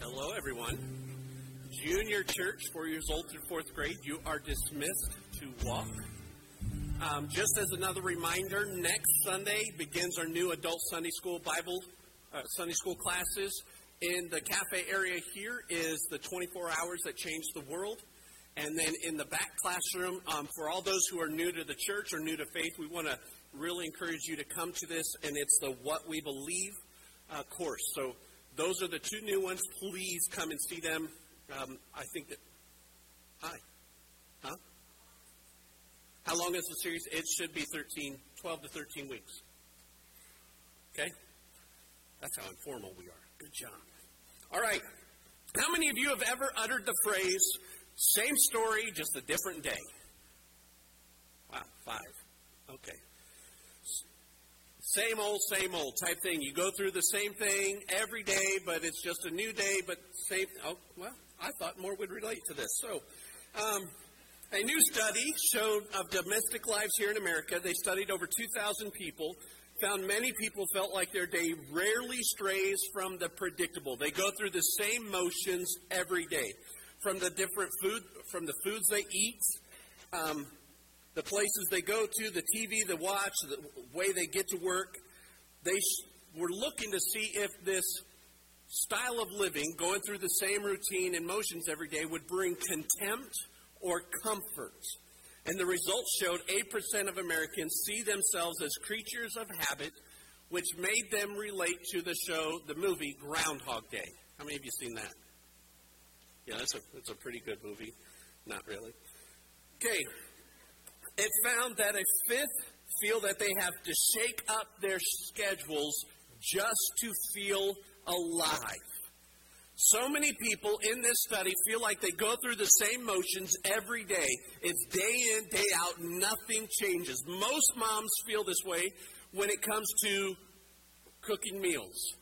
Hello, everyone. Junior church, four years old through fourth grade, you are dismissed to walk. Um, just as another reminder, next Sunday begins our new adult Sunday school Bible uh, Sunday school classes. In the cafe area here is the 24 hours that changed the world. And then in the back classroom, um, for all those who are new to the church or new to faith, we want to really encourage you to come to this. And it's the What We Believe uh, course. So those are the two new ones. Please come and see them. Um, I think that. Hi. Huh? How long is the series? It should be 13, 12 to 13 weeks. Okay? That's how informal we are. Good job. All right. How many of you have ever uttered the phrase, same story, just a different day? Wow, five. Okay. Same old, same old type thing. You go through the same thing every day, but it's just a new day, but same. Oh, well, I thought more would relate to this. So, um, a new study showed of domestic lives here in America. They studied over 2,000 people, found many people felt like their day rarely strays from the predictable. They go through the same motions every day, from the different food, from the foods they eat, um, the places they go to, the TV they watch, the way they get to work. They were looking to see if this style of living, going through the same routine and motions every day, would bring contempt or comfort. And the results showed 8% of Americans see themselves as creatures of habit, which made them relate to the show, the movie Groundhog Day. How many of you seen that? Yeah, that's a, that's a pretty good movie. Not really. Okay, it found that a fifth feel that they have to shake up their schedules just to feel alive. So many people in this study feel like they go through the same motions every day. It's day in, day out, nothing changes. Most moms feel this way when it comes to cooking meals.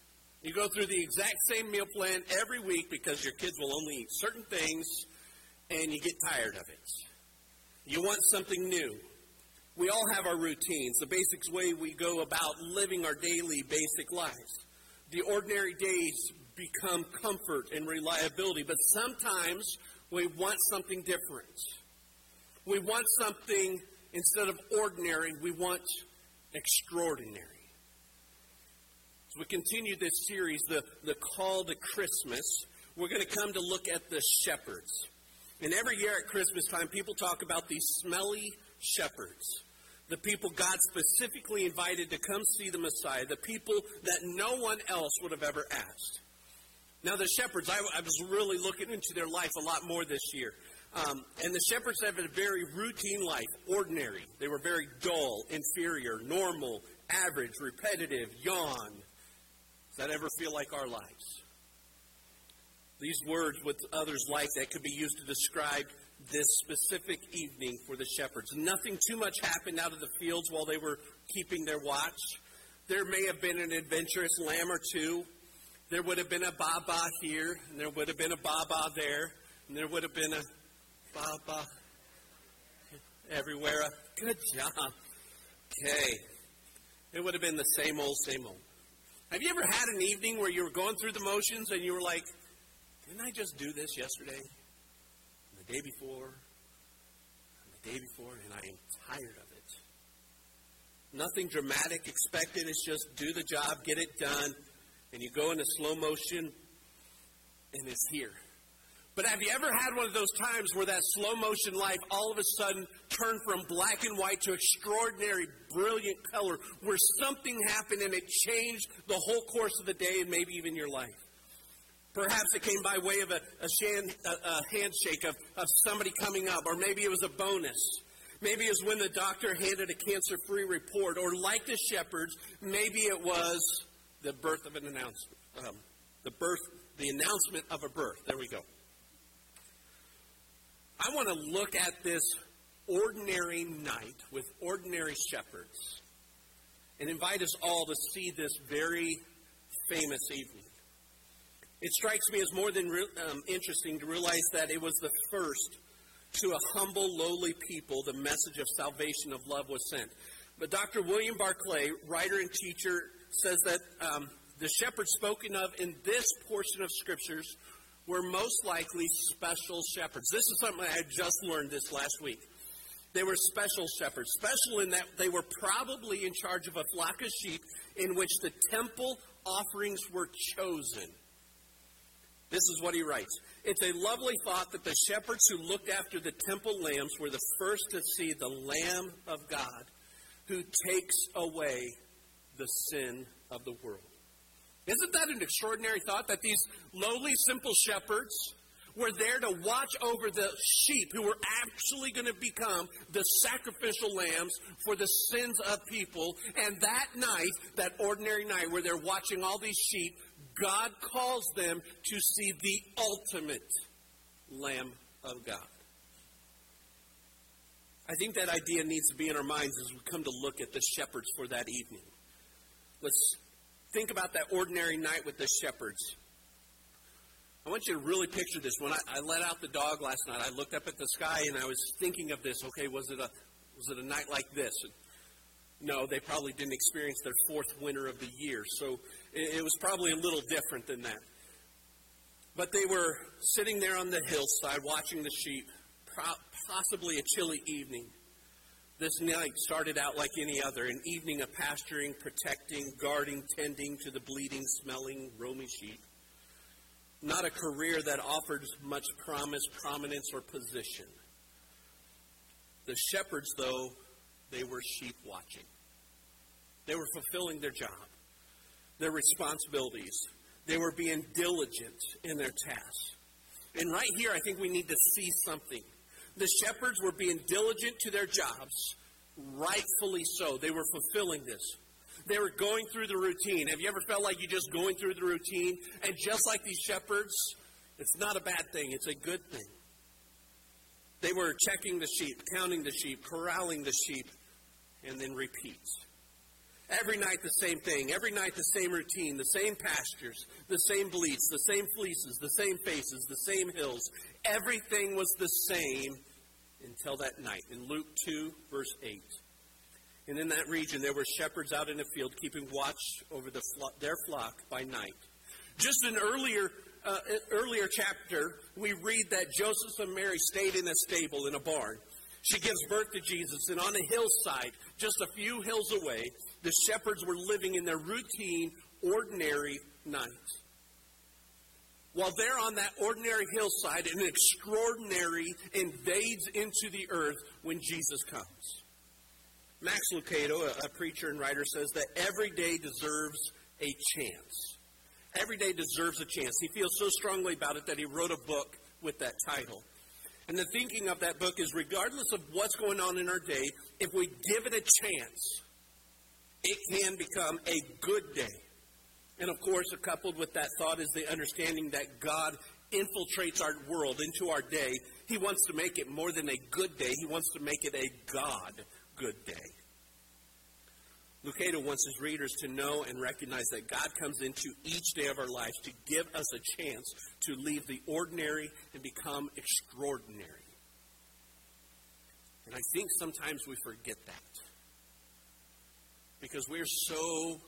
You go through the exact same meal plan every week because your kids will only eat certain things and you get tired of it. You want something new. We all have our routines, the basic way we go about living our daily basic lives. The ordinary days become comfort and reliability, but sometimes we want something different. We want something, instead of ordinary, we want extraordinary. As we continue this series, the, the call to Christmas, we're going to come to look at the shepherds. And every year at Christmas time, people talk about these smelly shepherds. The people God specifically invited to come see the Messiah, the people that no one else would have ever asked. Now, the shepherds, I, I was really looking into their life a lot more this year. Um, and the shepherds have a very routine life, ordinary. They were very dull, inferior, normal, average, repetitive, yawn. Does that ever feel like our lives? These words with others like that could be used to describe this specific evening for the shepherds. Nothing too much happened out of the fields while they were keeping their watch. There may have been an adventurous lamb or two. There would have been a baba here, and there would have been a baba there, and there would have been a baba everywhere. Good job. Okay. It would have been the same old, same old. Have you ever had an evening where you were going through the motions and you were like, didn't I just do this yesterday? And the day before? And the day before? And I am tired of it. Nothing dramatic expected. It's just do the job, get it done, and you go into slow motion, and it's here. But have you ever had one of those times where that slow motion life all of a sudden turned from black and white to extraordinary, brilliant color, where something happened and it changed the whole course of the day and maybe even your life? Perhaps it came by way of a, a, shan, a, a handshake of, of somebody coming up, or maybe it was a bonus. Maybe it was when the doctor handed a cancer free report, or like the shepherds, maybe it was the birth of an announcement. Um, the birth, the announcement of a birth. There we go. I want to look at this ordinary night with ordinary shepherds and invite us all to see this very famous evening. It strikes me as more than re- um, interesting to realize that it was the first to a humble, lowly people the message of salvation of love was sent. But Dr. William Barclay, writer and teacher, says that um, The shepherds spoken of in this portion of scriptures were most likely special shepherds. This is something I had just learned this last week. They were special shepherds, special in that they were probably in charge of a flock of sheep in which the temple offerings were chosen. This is what he writes. It's a lovely thought that the shepherds who looked after the temple lambs were the first to see the Lamb of God who takes away the sin of the world. Isn't that an extraordinary thought that these lowly, simple shepherds were there to watch over the sheep who were actually going to become the sacrificial lambs for the sins of people? And that night, that ordinary night where they're watching all these sheep, God calls them to see the ultimate Lamb of God. I think that idea needs to be in our minds as we come to look at the shepherds for that evening. Let's think about that ordinary night with the shepherds. I want you to really picture this. When I, I, let out the dog last night, I looked up at the sky and I was thinking of this. Okay, was it a was it a night like this? No, they probably didn't experience their fourth winter of the year, so it, was probably a little different than that. But they were sitting there on the hillside watching the sheep, possibly a chilly evening. This night started out like any other an evening of pasturing, protecting, guarding, tending to the bleeding, smelling, roamy sheep. Not a career that offered much promise, prominence, or position. The shepherds, though, they were sheep watching. They were fulfilling their job, their responsibilities. They were being diligent in their tasks. And right here, I think we need to see something the shepherds were being diligent to their jobs, rightfully so. They were fulfilling this. They were going through the routine. Have you ever felt like you're just going through the routine? And just like these shepherds, it's not a bad thing, it's a good thing. They were checking the sheep, counting the sheep, corralling the sheep, and then repeats. Every night the same thing. Every night the same routine, the same pastures, the same bleats, the same fleeces, the same faces, the same hills. Everything was the same until that night. In Luke 2, verse 8. And in that region, there were shepherds out in the field keeping watch over the flo- their flock by night. Just an earlier, uh, earlier chapter, we read that Joseph and Mary stayed in a stable in a barn. She gives birth to Jesus, and on a hillside, just a few hills away, the shepherds were living in their routine, ordinary night. While they're on that ordinary hillside, an extraordinary invades into the earth when Jesus comes. Max Lucado, a, a preacher and writer, says that every day deserves a chance. Every day deserves a chance. He feels so strongly about it that he wrote a book with that title. And the thinking of that book is regardless of what's going on in our day, if we give it a chance, it can become a good day. And of course, coupled with that thought is the understanding that God infiltrates our world into our day. He wants to make it more than a good day, He wants to make it a God good day. Lucado wants his readers to know and recognize that God comes into each day of our lives to give us a chance to leave the ordinary and become extraordinary. And I think sometimes we forget that because we're so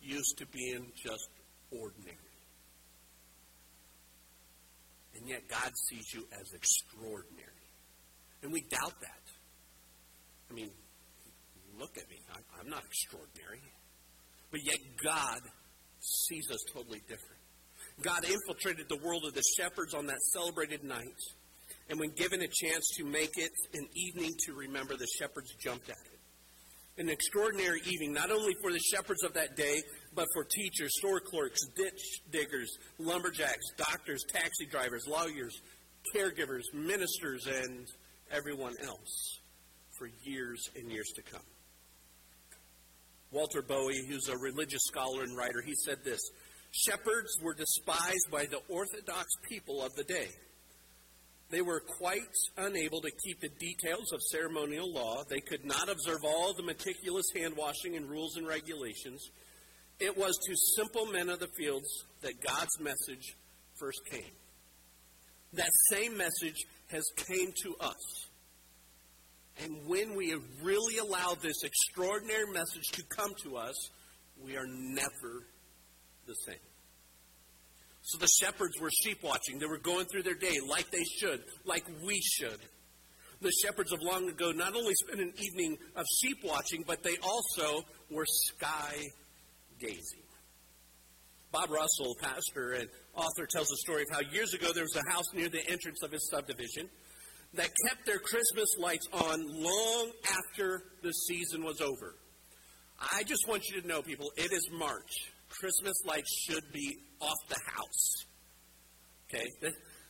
used to being just ordinary. And yet God sees you as extraordinary. And we doubt that. I mean, look at me. I'm not extraordinary. But yet God sees us totally different. God infiltrated the world of the shepherds on that celebrated night. And when given a chance to make it an evening to remember, the shepherds jumped at it an extraordinary evening, not only for the shepherds of that day, but for teachers, store clerks, ditch diggers, lumberjacks, doctors, taxi drivers, lawyers, caregivers, ministers, and everyone else for years and years to come. Walter Bowie, who's a religious scholar and writer, he said this Shepherds were despised by the Orthodox people of the day. They were quite unable to keep the details of ceremonial law. They could not observe all the meticulous hand washing and rules and regulations. It was to simple men of the fields that God's message first came. That same message has came to us. And when we have really allow this extraordinary message to come to us, we are never the same. So the shepherds were sheep watching. They were going through their day like they should, like we should. The shepherds of long ago not only spent an evening of sheep watching, but they also were sky gazing. Bob Russell, pastor and author, tells a story of how years ago there was a house near the entrance of his subdivision that kept their Christmas lights on long after the season was over. I just want you to know, people, it is March. Christmas lights should be off the house. Okay?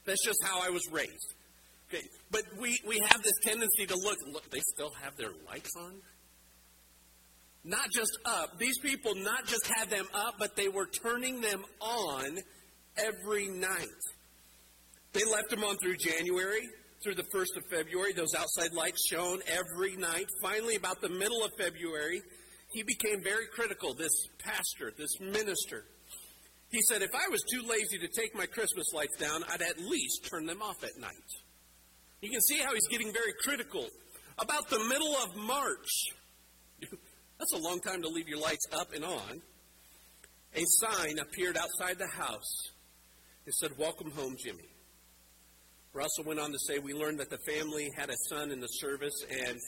that's just how I was raised. Okay? But we, we have this tendency to look, look, they still have their lights on? Not just up. These people not just had them up, but they were turning them on every night. They left them on through January, through the 1st of February. Those outside lights shone every night. Finally, about the middle of February, he became very critical, this pastor, this minister. He said, if I was too lazy to take my Christmas lights down, I'd at least turn them off at night. You can see how he's getting very critical. About the middle of March, that's a long time to leave your lights up and on, a sign appeared outside the house. It said, Welcome home, Jimmy. Russell went on to say, We learned that the family had a son in the service and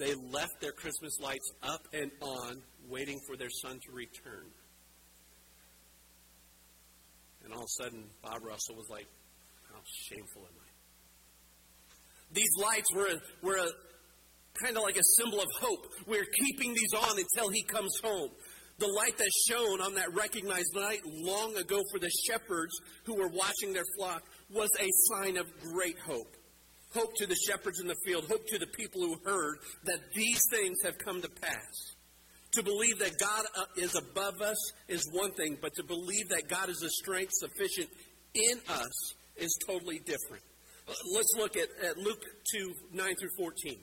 they left their Christmas lights up and on, waiting for their son to return. And all of a sudden, Bob Russell was like, How shameful am I? These lights were, a, were kind of like a symbol of hope. We're keeping these on until he comes home. The light that shone on that recognized night long ago for the shepherds who were watching their flock was a sign of great hope hope to the shepherds in the field, hope to the people who heard that these things have come to pass. To believe that God uh, is above us is one thing, but to believe that God is a strength sufficient in us is totally different. Uh, let's look at, at Luke 2 9 through 14.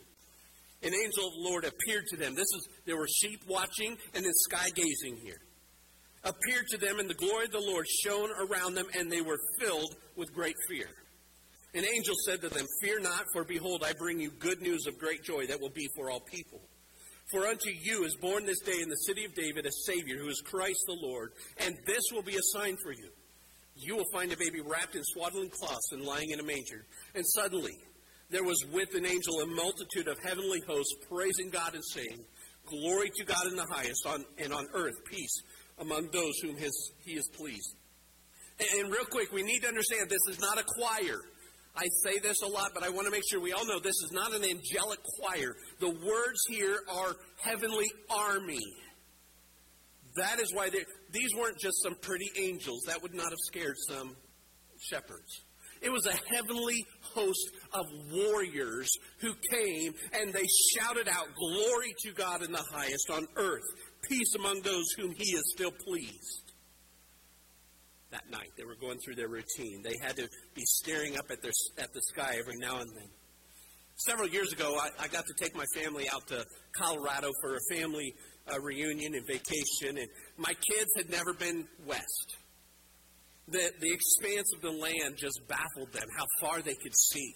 An angel of the Lord appeared to them. This is there were sheep watching and then sky gazing here. Appeared to them, and the glory of the Lord shone around them, and they were filled with great fear. An angel said to them, Fear not, for behold, I bring you good news of great joy that will be for all people. For unto you is born this day in the city of David a Savior, who is Christ the Lord, and this will be a sign for you. You will find a baby wrapped in swaddling cloths and lying in a manger. And suddenly there was with an angel a multitude of heavenly hosts praising God and saying, Glory to God in the highest, on, and on earth peace among those whom his, he is pleased. And, and real quick, we need to understand this is not a choir. I say this a lot, but I want to make sure we all know this is not an angelic choir. The words here are heavenly army. That is why these weren't just some pretty angels. That would not have scared some shepherds. It was a heavenly host of warriors who came and they shouted out, Glory to God in the highest on earth, peace among those whom he is still pleased that night. They were going through their routine. They had to be staring up at, their, at the sky every now and then. Several years ago, I, I got to take my family out to Colorado for a family uh, reunion and vacation, and my kids had never been west. The, the expanse of the land just baffled them, how far they could see.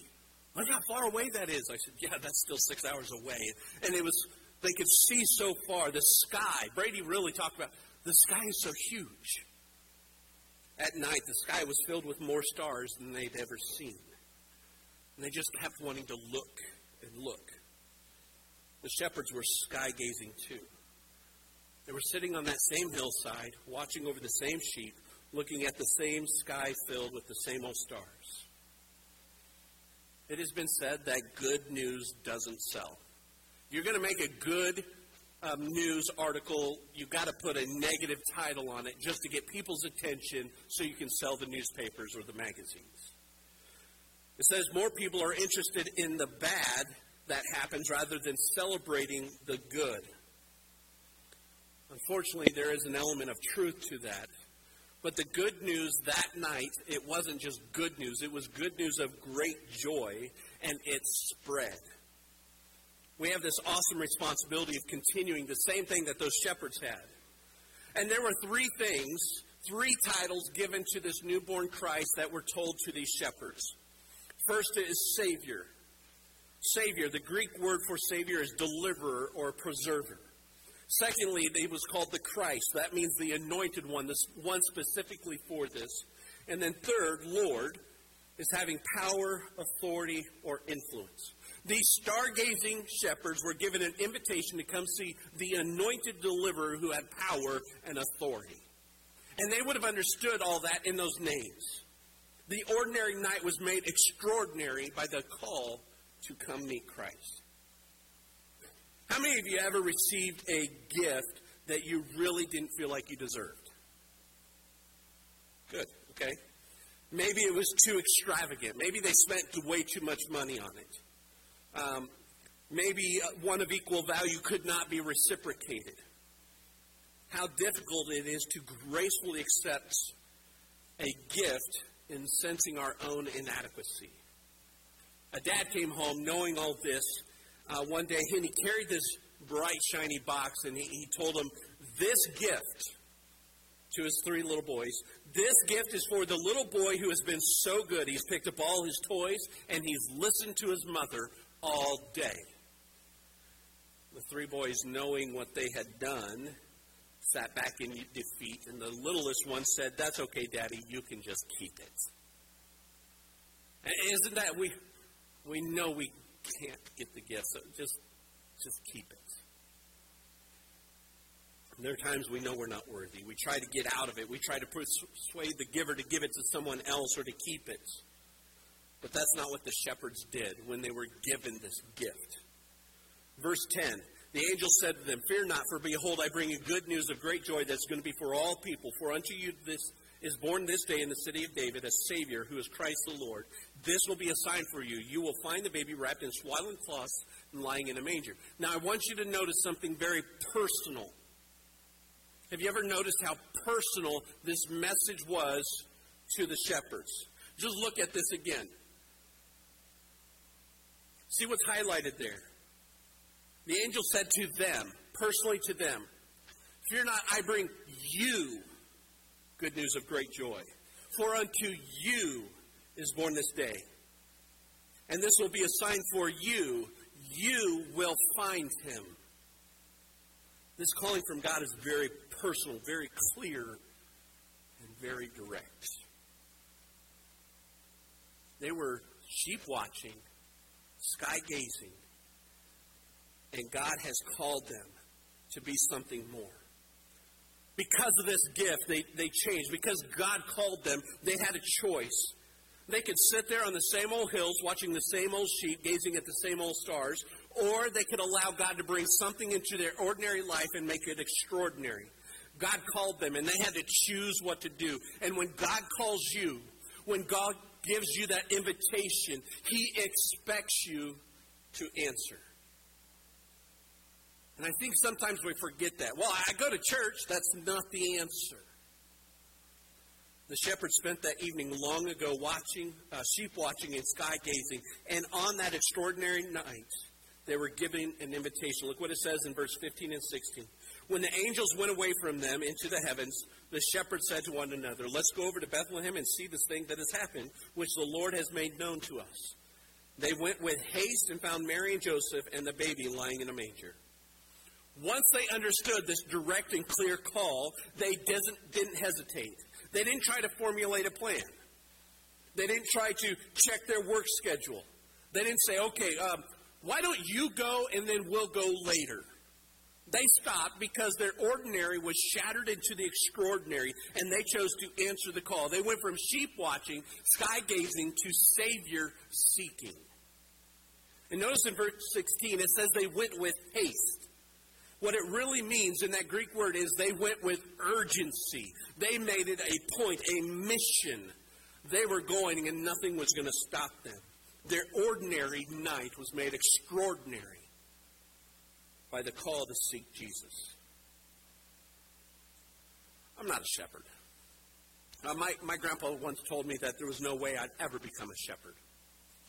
Look how far away that is. I said, Yeah, that's still six hours away. And it was, they could see so far. The sky, Brady really talked about, the sky is so huge. At night, the sky was filled with more stars than they'd ever seen. And they just kept wanting to look and look. The shepherds were sky gazing too. They were sitting on that same hillside, watching over the same sheep, looking at the same sky filled with the same old stars. It has been said that good news doesn't sell. You're going to make a good um, news article, you've got to put a negative title on it just to get people's attention so you can sell the newspapers or the magazines. It says more people are interested in the bad that happens rather than celebrating the good. Unfortunately, there is an element of truth to that. But the good news that night, it wasn't just good news, it was good news of great joy, and it spread we have this awesome responsibility of continuing the same thing that those shepherds had. And there were three things, three titles given to this newborn Christ that were told to these shepherds. First is Savior. Savior, the Greek word for Savior is deliverer or preserver. Secondly, it was called the Christ. That means the anointed one, this one specifically for this. And then third, Lord, is having power, authority, or influence. These stargazing shepherds were given an invitation to come see the anointed deliverer who had power and authority. And they would have understood all that in those names. The ordinary night was made extraordinary by the call to come meet Christ. How many of you ever received a gift that you really didn't feel like you deserved? Good, okay. Maybe it was too extravagant. Maybe they spent way too much money on it. Um, maybe uh, one of equal value could not be reciprocated. How difficult it is to gracefully accept a gift in sensing our own inadequacy. A dad came home knowing all this uh, one day, and he carried this bright, shiny box, and he, he told them, This gift to his three little boys, this gift is for the little boy who has been so good. He's picked up all his toys, and he's listened to his mother all day. The three boys, knowing what they had done, sat back in defeat, and the littlest one said, That's okay, Daddy, you can just keep it. And isn't that we we know we can't get the gift, so just just keep it. there are times we know we're not worthy. We try to get out of it. We try to persuade the giver to give it to someone else or to keep it. But that's not what the shepherds did when they were given this gift. Verse 10 The angel said to them, Fear not, for behold, I bring you good news of great joy that's going to be for all people. For unto you this is born this day in the city of David a Savior who is Christ the Lord. This will be a sign for you. You will find the baby wrapped in swaddling cloths and lying in a manger. Now, I want you to notice something very personal. Have you ever noticed how personal this message was to the shepherds? Just look at this again. See what's highlighted there. The angel said to them, personally to them, Fear not, I bring you good news of great joy. For unto you is born this day. And this will be a sign for you. You will find him. This calling from God is very personal, very clear, and very direct. They were sheep watching sky gazing. And God has called them to be something more. Because of this gift, they, they changed. Because God called them, they had a choice. They could sit there on the same old hills watching the same old sheep, gazing at the same old stars, or they could allow God to bring something into their ordinary life and make it extraordinary. God called them, and they had to choose what to do. And when God calls you, when God gives you that invitation, He expects you to answer. And I think sometimes we forget that. Well, I go to church, that's not the answer. The shepherds spent that evening long ago watching, uh, sheep watching and sky gazing. And on that extraordinary night, they were given an invitation. Look what it says in verse 15 and 16. When the angels went away from them into the heavens, the shepherds said to one another, Let's go over to Bethlehem and see this thing that has happened, which the Lord has made known to us. They went with haste and found Mary and Joseph and the baby lying in a manger. Once they understood this direct and clear call, they didn't hesitate. They didn't try to formulate a plan. They didn't try to check their work schedule. They didn't say, okay, um, why don't you go and then we'll go later? They stopped because their ordinary was shattered into the extraordinary, and they chose to answer the call. They went from sheep watching, sky gazing, to Savior seeking. And notice in verse 16, it says they went with haste. What it really means in that Greek word is they went with urgency. They made it a point, a mission. They were going, and nothing was going to stop them. Their ordinary night was made extraordinary by the call to seek Jesus. I'm not a shepherd. Uh, my, my grandpa once told me that there was no way I'd ever become a shepherd.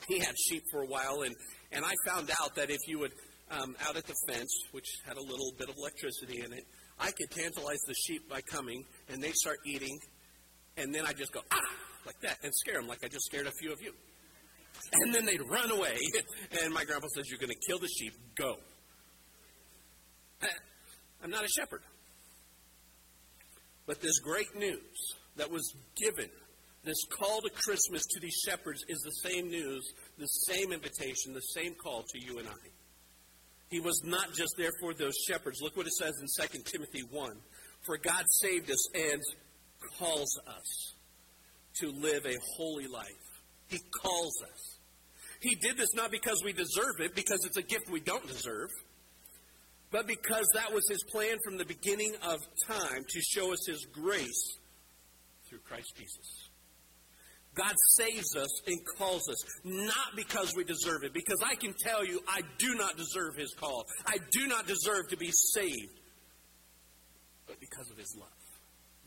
He had sheep for a while, and, and I found out that if you would, um, out at the fence, which had a little bit of electricity in it, I could tantalize the sheep by coming, and they'd start eating, and then I'd just go, ah, like that, and scare them like I just scared a few of you. And then they'd run away, and my grandpa says, You're going to kill the sheep, go. I'm not a shepherd. But this great news that was given, this call to Christmas to these shepherds, is the same news, the same invitation, the same call to you and I. He was not just there for those shepherds. Look what it says in 2 Timothy 1. For God saved us and calls us to live a holy life. He calls us. He did this not because we deserve it, because it's a gift we don't deserve but because that was his plan from the beginning of time to show us his grace through Christ Jesus. God saves us and calls us, not because we deserve it, because I can tell you I do not deserve his call. I do not deserve to be saved, but because of his love.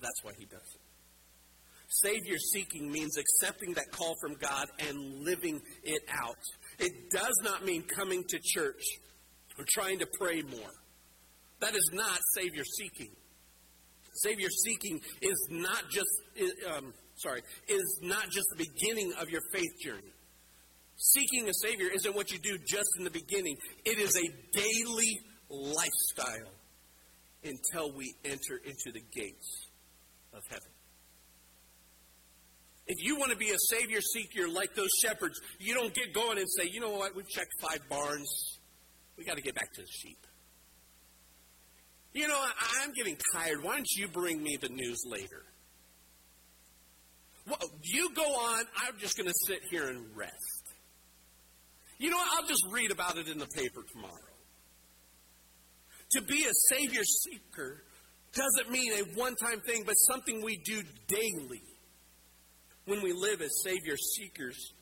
That's why he does it. Savior seeking means accepting that call from God and living it out. It does not mean coming to church or trying to pray more. That is not Savior seeking. Savior seeking is not just, um, sorry, is not just the beginning of your faith journey. Seeking a Savior isn't what you do just in the beginning, it is a daily lifestyle until we enter into the gates of heaven. If you want to be a Savior seeker like those shepherds, you don't get going and say, you know what, we've checked five barns. We got to get back to the sheep. You know, I, am getting tired. Why don't you bring me the news later? Well, you go on. I'm just going to sit here and rest. You know? I'll just read about it in the paper tomorrow. To be a Savior seeker doesn't mean a one time thing, but something we do daily. When we live as Savior seekers,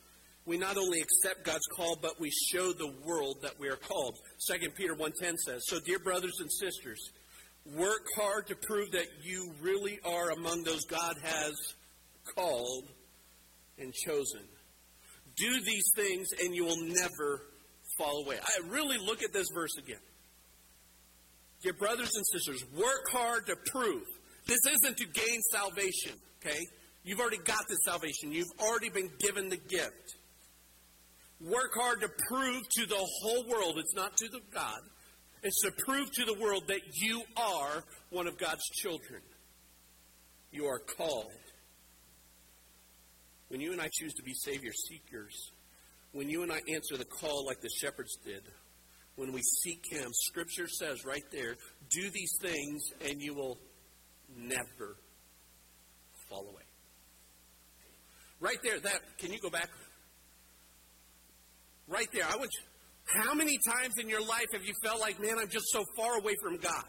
we not only accept God's call, but we show the world that we are called. 2 Peter 1.10 says, So dear brothers and sisters, work hard to prove that you really are among those God has called and chosen. Do these things and you will never fall away. I really look at this verse again. Dear brothers and sisters, work hard to prove. This isn't to gain salvation, okay? You've already got the salvation. You've already been given the gift. Work hard to prove to the whole world, it's not to the God, it's to prove to the world that you are one of God's children. You are called. When you and I choose to be Savior seekers, when you and I answer the call like the shepherds did, when we seek Him, Scripture says right there, do these things and you will never fall away. Right there, that, can you go back Right there. I want you, how many times in your life have you felt like, man, I'm just so far away from God?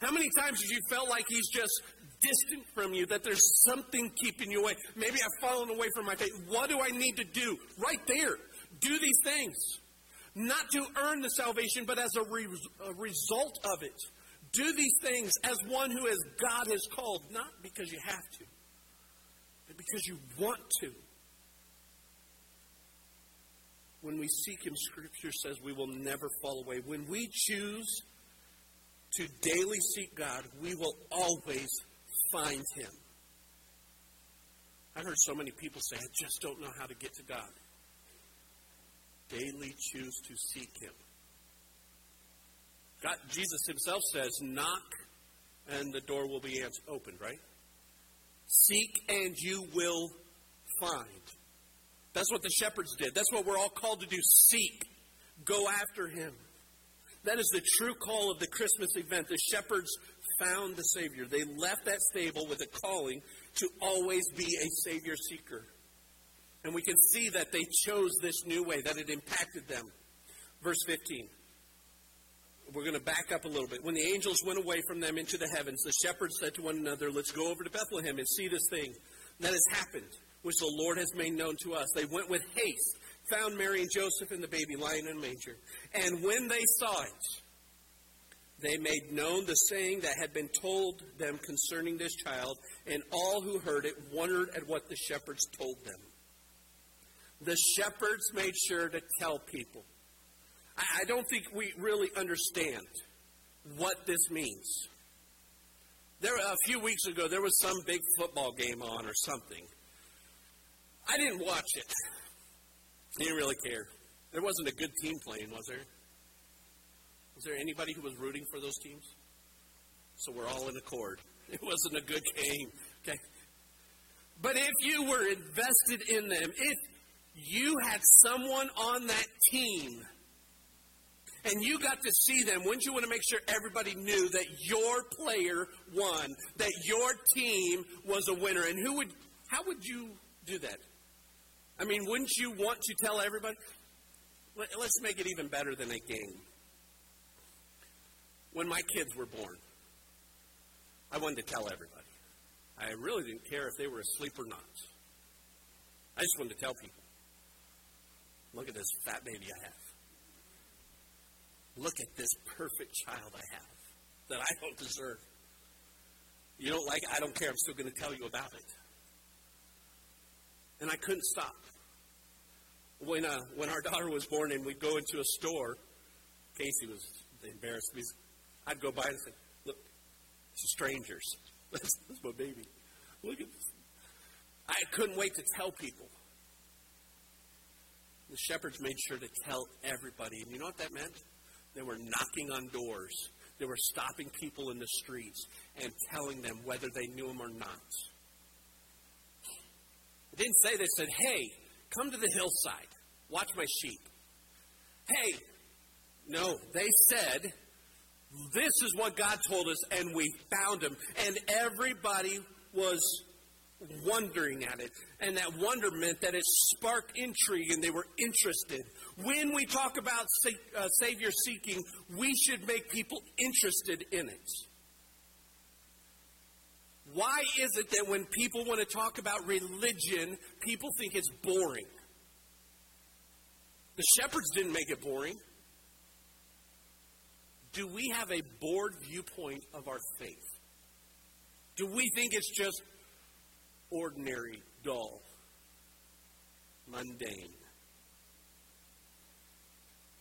How many times have you felt like He's just distant from you, that there's something keeping you away? Maybe I've fallen away from my faith. What do I need to do? Right there. Do these things. Not to earn the salvation, but as a, re- a result of it. Do these things as one who has God has called, not because you have to, but because you want to. When we seek Him, Scripture says we will never fall away. When we choose to daily seek God, we will always find Him. I've heard so many people say, I just don't know how to get to God. Daily choose to seek Him. God, Jesus Himself says, knock and the door will be opened, right? Seek and you will find. That's what the shepherds did. That's what we're all called to do seek, go after him. That is the true call of the Christmas event. The shepherds found the Savior. They left that stable with a calling to always be a Savior seeker. And we can see that they chose this new way, that it impacted them. Verse 15. We're going to back up a little bit. When the angels went away from them into the heavens, the shepherds said to one another, Let's go over to Bethlehem and see this thing that has happened which the Lord has made known to us. They went with haste, found Mary and Joseph and the baby lying in a manger. And when they saw it, they made known the saying that had been told them concerning this child, and all who heard it wondered at what the shepherds told them. The shepherds made sure to tell people. I don't think we really understand what this means. There, a few weeks ago, there was some big football game on or something. I didn't watch it. I didn't really care. There wasn't a good team playing, was there? Was there anybody who was rooting for those teams? So we're all in accord. It wasn't a good game. Okay. But if you were invested in them, if you had someone on that team and you got to see them, wouldn't you want to make sure everybody knew that your player won, that your team was a winner? And who would, how would you do that? I mean, wouldn't you want to tell everybody? Let's make it even better than a game. When my kids were born, I wanted to tell everybody. I really didn't care if they were asleep or not. I just wanted to tell people look at this fat baby I have. Look at this perfect child I have that I don't deserve. You don't like it? I don't care. I'm still going to tell you about it. And I couldn't stop. When, uh, when our daughter was born and we'd go into a store, Casey was embarrassed. I'd go by and say, Look, it's strangers. That's, that's my baby. Look at this. I couldn't wait to tell people. The shepherds made sure to tell everybody. And you know what that meant? They were knocking on doors. They were stopping people in the streets and telling them whether they knew him or not. They didn't say they said, hey, come to the hillside, watch my sheep. Hey, no, they said, this is what God told us, and we found him. And everybody was wondering at it. And that wonder meant that it sparked intrigue and they were interested. When we talk about uh, Savior seeking, we should make people interested in it. Why is it that when people want to talk about religion, people think it's boring? The shepherds didn't make it boring. Do we have a bored viewpoint of our faith? Do we think it's just ordinary, dull, mundane?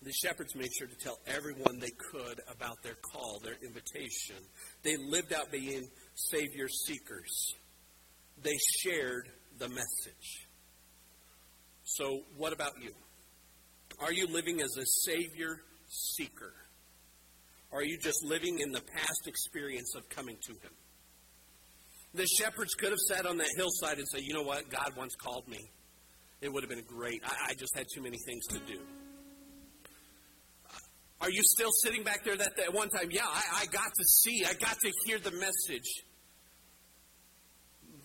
The shepherds made sure to tell everyone they could about their call, their invitation. They lived out being Savior seekers. They shared the message. So, what about you? Are you living as a Savior seeker? Or are you just living in the past experience of coming to Him? The shepherds could have sat on that hillside and say, you know what, God once called me. It would have been great. I, I just had too many things to do. Are you still sitting back there that, that one time? Yeah, I, I got to see, I got to hear the message.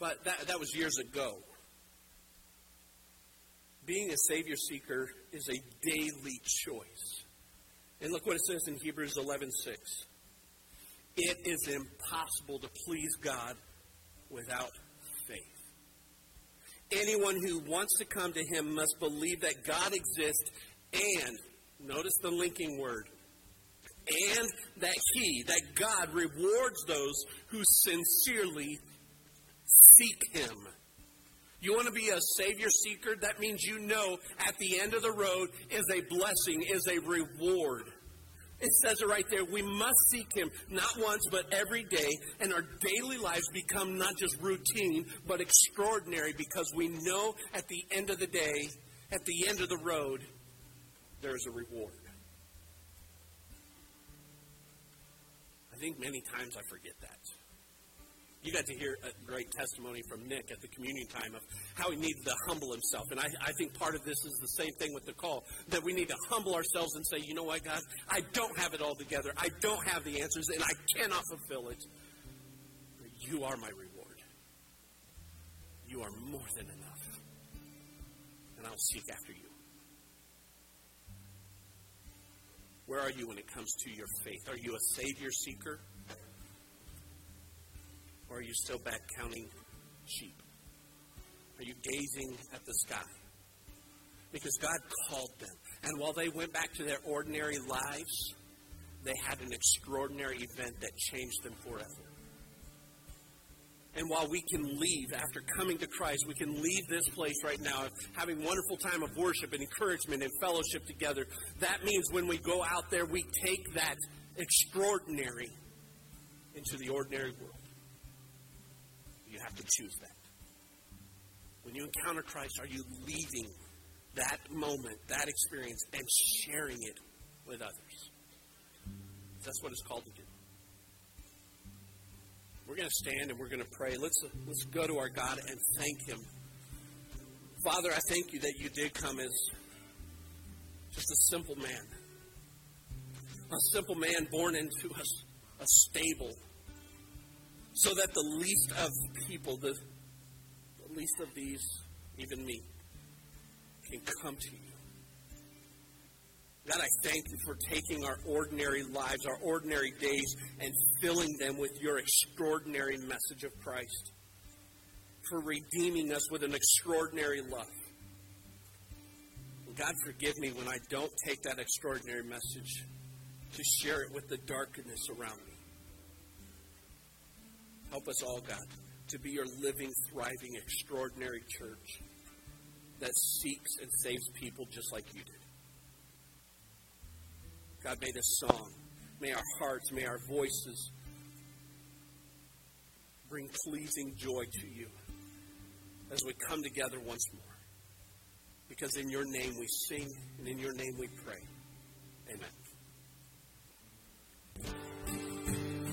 But that, that was years ago. Being a Savior seeker is a daily choice. And look what it says in Hebrews 11 6. It is impossible to please God without faith. Anyone who wants to come to him must believe that God exists and, notice the linking word, and that he, that God rewards those who sincerely seek him. You want to be a Savior seeker? That means you know at the end of the road is a blessing, is a reward. It says it right there. We must seek Him not once, but every day. And our daily lives become not just routine, but extraordinary because we know at the end of the day, at the end of the road, there's a reward. I think many times I forget that. You got to hear a great testimony from Nick at the communion time of how he needed to humble himself. And I, I think part of this is the same thing with the call that we need to humble ourselves and say, you know what, God, I don't have it all together. I don't have the answers, and I cannot fulfill it. But you are my reward. You are more than enough. And I'll seek after you. Where are you when it comes to your faith? Are you a Savior seeker? Or are you still back counting sheep? Are you gazing at the sky? Because God called them. And while they went back to their ordinary lives, they had an extraordinary event that changed them forever. And while we can leave after coming to Christ, we can leave this place right now having wonderful time of worship and encouragement and fellowship together. That means when we go out there, we take that extraordinary into the ordinary world have to choose that. When you encounter Christ, are you leaving that moment, that experience, and sharing it with others? That's what it's called to do. We're going to stand and we're going to pray. Let's, let's go to our God and thank Him. Father, I thank you that you did come as just a simple man. A simple man born into a, a stable. So that the least of people, the, the least of these, even me, can come to you. God, I thank you for taking our ordinary lives, our ordinary days, and filling them with your extraordinary message of Christ. For redeeming us with an extraordinary love. God, forgive me when I don't take that extraordinary message to share it with the darkness around me. Help us all, God, to be your living, thriving, extraordinary church that seeks and saves people just like you did. God, may this song, may our hearts, may our voices bring pleasing joy to you as we come together once more. Because in your name we sing and in your name we pray. Amen.